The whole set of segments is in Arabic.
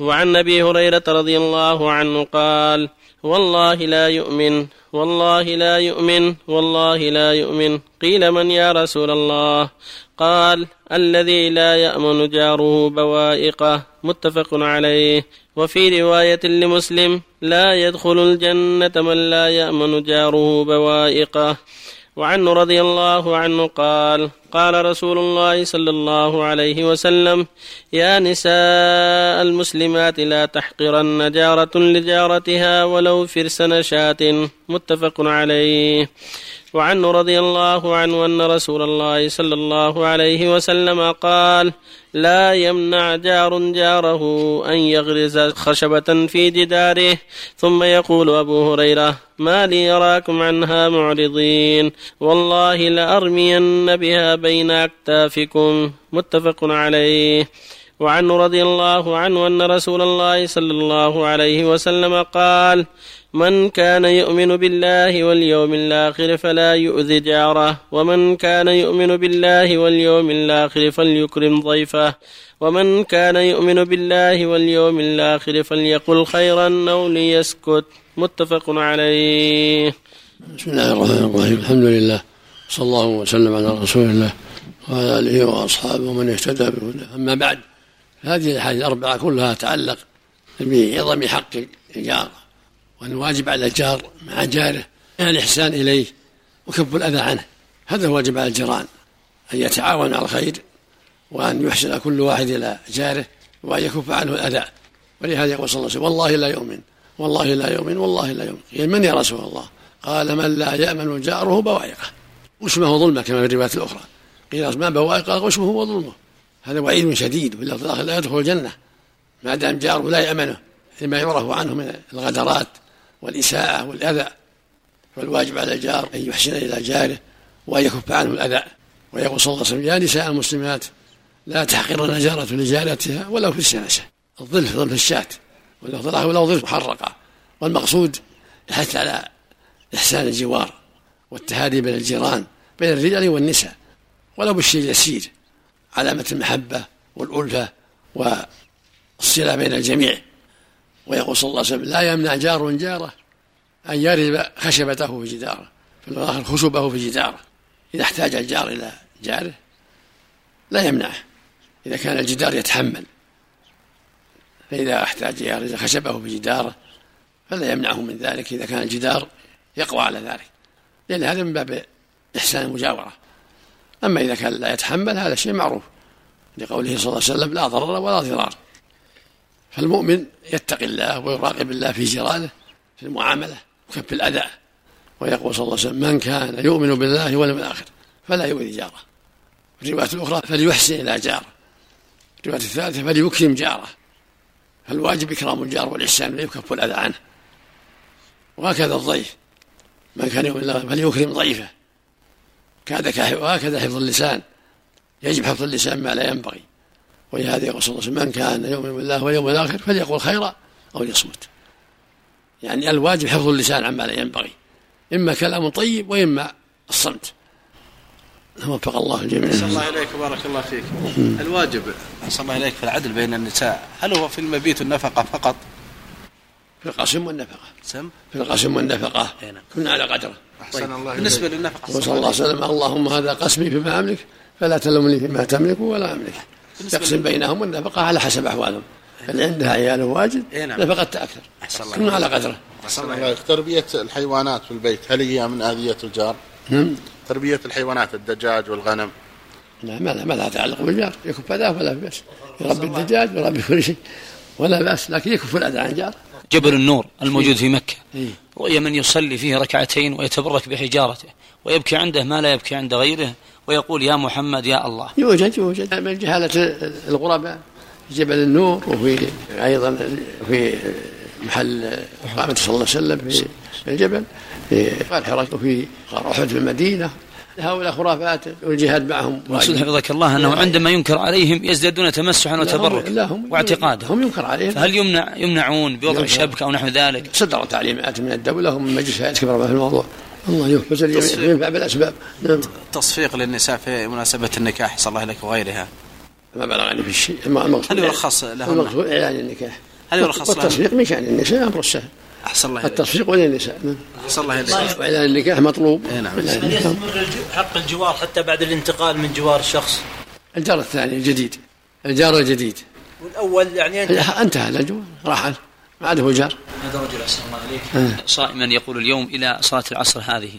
وعن أبي هريرة رضي الله عنه قال والله لا يؤمن والله لا يؤمن والله لا يؤمن. قيل من يا رسول الله؟ قال الذي لا يأمن جاره بوائقه. متفق عليه. وفي رواية لمسلم لا يدخل الجنة من لا يأمن جاره بوائقه. وعنه رضي الله عنه قال قال رسول الله صلى الله عليه وسلم يا نساء المسلمات لا تحقرن جارة لجارتها ولو فرس نشاة. متفق عليه. وعنه رضي الله عنه أن رسول الله صلى الله عليه وسلم قال لا يمنع جار جاره أن يغرز خشبة في جداره. ثم يقول أبو هريرة ما لي يراكم عنها معرضين والله لأرمين بها بين أكتافكم. متفق عليه. وعنه رضي الله عنه أن رسول الله صلى الله عليه وسلم قال من كان يؤمن بالله واليوم الآخر فلا يؤذي جاره ومن كان يؤمن بالله واليوم الآخر فليكرم ضيفه ومن كان يؤمن بالله واليوم الآخر فليقل خيرا أو ليسكت. متفق عليه. بسم الله الرحمن الرحيم. الحمد لله. صلى الله وسلم على رسول الله وعلى آله وأصحابه ومن اهتدى بهداه. أما بعد هذه الأحاديث الأربعة كلها تتعلق بعظم حق الجار. وأن واجب على الجار مع جاره الإحسان إليه وكف الأذى عنه. هذا واجب على الجيران أن يتعاون على الخير وأن يحسن كل واحد إلى جاره وأن يكف عنه الأذى. ولهذا يقول صلى الله عليه وسلم والله لا يؤمن والله لا يؤمن والله لا يؤمن. قيل من يا رسول الله؟ قال من لا يأمن جاره بوائقه. واسمه ظلمه كما في الروايات الأخرى؟ قيل ما بوائقه؟ واسمه وظلمه هذا وعيد شديد ولا لا يدخل الجنة ما دام جاره لا يأمنه لما يعرف عنه من الغدرات والإساءة والأذى فالواجب على الجار أن يحسن إلى جاره وأن يكف عنه الأذى ويقول صلى الله عليه وسلم يا نساء المسلمات لا تحقرن جارة لجارتها ولو في السنسة. الظلف ظلف الشاة ولو ظلف محرقة. والمقصود الحث على إحسان الجوار والتهادي بين الجيران بين الرجال والنساء ولو بالشيء اليسير علامة المحبة والألفة والصلة بين الجميع. ويقول صلى الله عليه وسلم لا يمنع جار جاره أن يرب خشبته في جداره في الآخر خشبه في جداره. إذا احتاج الجار إلى جاره لا يمنعه. إذا كان الجدار يتحمل. فإذا احتاج يرز خشبه في جداره فلا يمنعه من ذلك إذا كان الجدار يقوى على ذلك. لأن هذا من باب إحسان المجاورة. أما إذا كان لا يتحمل هذا شيء معروف لقوله صلى الله عليه وسلم لا ضرر ولا ضرار. فالمؤمن يتقي الله ويراقب الله في جيرانه في المعاملة وكف الأذى. ويقول صلى الله عليه وسلم من كان يؤمن بالله واليوم الآخر فلا يؤذي جاره. في الرواية الأخرى فليحسن إلى جاره. في الرواية الثالثة فليكرم جاره. فالواجب إكرام الجار والإحسان ويكف الأذى عنه. وهكذا الضيف. من كان يؤمن بالله فليكرم ضيفه. وهكذا حفظ اللسان. يجب حفظ اللسان ما لا ينبغي. ولهذا يقول صلى الله عليه وسلم من كان يؤمن بالله واليوم الآخر فليقول خيرا أو ليصمت. يعني الواجب حفظ اللسان عما لا ينبغي إما كلام طيب وإما الصمت. وفق الله الجميع. صلى الله عليك وبارك الله فيك. الواجب. صلى الله عليك في العدل بين النساء. هل هو في المبيت والنفقه فقط؟ في القسم والنفقة. سم؟ في القسم والنفقة. نعم. كنا على قدره. أحسن الله بالنسبة للنفقة. وصلى الله عليه وسلم اللهم هذا قسمي فيما أملك فلا تلومني فيما تملك ولا أملك. يقسم بينهم النفقة على حسب أحوالهم. اللي عندها عيال واجد نعم. نفقتها أكثر. كنا على قدره. أحسن الله تربية الحيوانات في البيت هل هي من آذية الجار؟ نعم. تربية الحيوانات الدجاج والغنم. لا ما لها ما لها تعلق بالجار. يكف أذاه ولا بأس. يربي الدجاج ويربي كل شيء. ولا بأس لكن يكف الأذى عن جار. جبل النور الموجود في مكة. رؤيا من يصلي فيه ركعتين ويتبرك بحجارته ويبكي عنده ما لا يبكي عند غيره. ويقول يا محمد يا الله. يوجد يوجد. من جهالة الغرباء في جبل النور وفي أيضا في محل إقامة صلى الله عليه وسلم في الجبل في غار حراء وفي غار أحد في المدينة. هؤلاء خرافات والجهاد معهم المقصود حفظك الله انه عندما ينكر عليهم يزدادون تمسحا وتبركا واعتقادا هم ينكر عليهم. فهل يمنع يمنعون بوضع الشبكه أو نحو ذلك؟ صدروا تعليمات من الدولة ومن مجلس هيئه كبار في الموضوع. الله يحفظ الجميع ينفع بالاسباب نعم. تصفيق للنساء في مناسبة النكاح صلى الله عليه وغيرها. ما بلغني في الشيء. هل يرخص لهم المقصود اعلان النكاح. هل يرخص لها. والتصفيق من شأن النساء أمر سهل. أحسن الله التصفيق وللنساء نعم. أحسن الله إليك. وإذا النكاح مطلوب. إيه نعم. هل يستمر حق الجوار حتى بعد الانتقال من جوار الشخص الجار الثاني الجديد. الجار الجديد. والأول يعني أنت انتهى الجوار رحل ما عاد هو جار. هذا رجل أحسن الله عليك آه. صائما يقول اليوم إلى صلاة العصر هذه.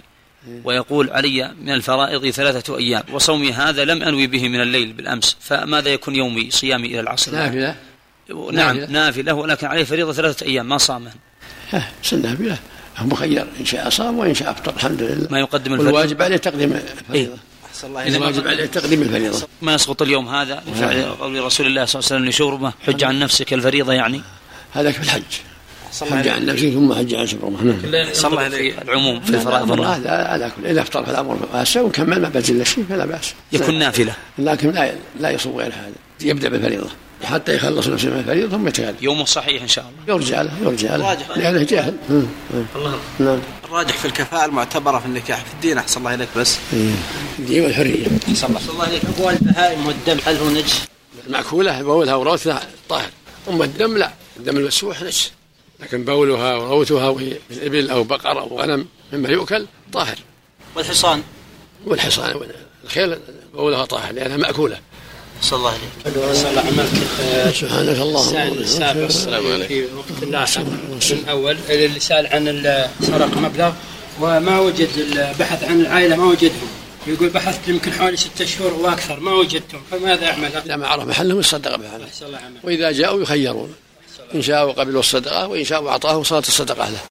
ويقول علي من الفرائض ثلاثة أيام وصومي هذا لم أنوي به من الليل بالأمس فماذا يكون يومي صيامي إلى العصر؟ نافلة. نعم نافلة. نافلة ولكن عليه فريضة ثلاثة أيام ما صامها ها، سن نافلة هو مخير إن شاء صام وإن شاء أفطر الحمد لله. ما يقدم الفريضة؟ والواجب عليه تقديم الفريضة. أحسن الله الواجب عليه تقديم الفريضة. ما يسقط اليوم هذا؟ لفعل قول رسول الله صلى الله عليه وسلم لشوربة حج عن نفسك الفريضة يعني. هذاك في الحج. الله حج عن نفسه ثم حج عن شبرمه نعم. أحسن الله في العموم في الفرائض. هذا على كل إذا أفطر فالأمر واسع وكمل ما بزل شيء فلا بأس. يكون نافلة. لكن لا لا يصوم غير هذا. يبدأ بالفريضة. حتى يخلص نفسه من الفريضة ثم يتكلم يومه صحيح إن شاء الله. يرجع له يرجع له. لأنه جاهل. نعم، نعم. الراجح في الكفاءة المعتبرة في النكاح في الدين أحسن الله إليك بس. إيه. الدين والحرية. أحسن الله. الله عليك أبوال البهائم والدم هل هو نجس؟ المأكولة بولها وروثها طاهر. أما الدم لا. الدم المسفوح نجس لكن بولها وروثها وهي من إبل أو بقر أو غنم مما يؤكل طاهر. والحصان؟ والحصان الخيل بولها طاهر لأنها مأكولة. صلى الله عليه سبحانك اللهم. السابق في وقت اللاحق من اول اللي سأل عن سرق مبلغ وما وجد البحث عن العائلة ما وجدهم. يقول بحثت يمكن حوالي ستة شهور وأكثر ما وجدتهم. فماذا أعمل؟ إذا ما عرف محلهم يصدق الله عمل. وإذا جاءوا يخيرون. إن شاءوا قبلوا الصدقة وإن شاءوا أعطاهم صلاة الصدقة له.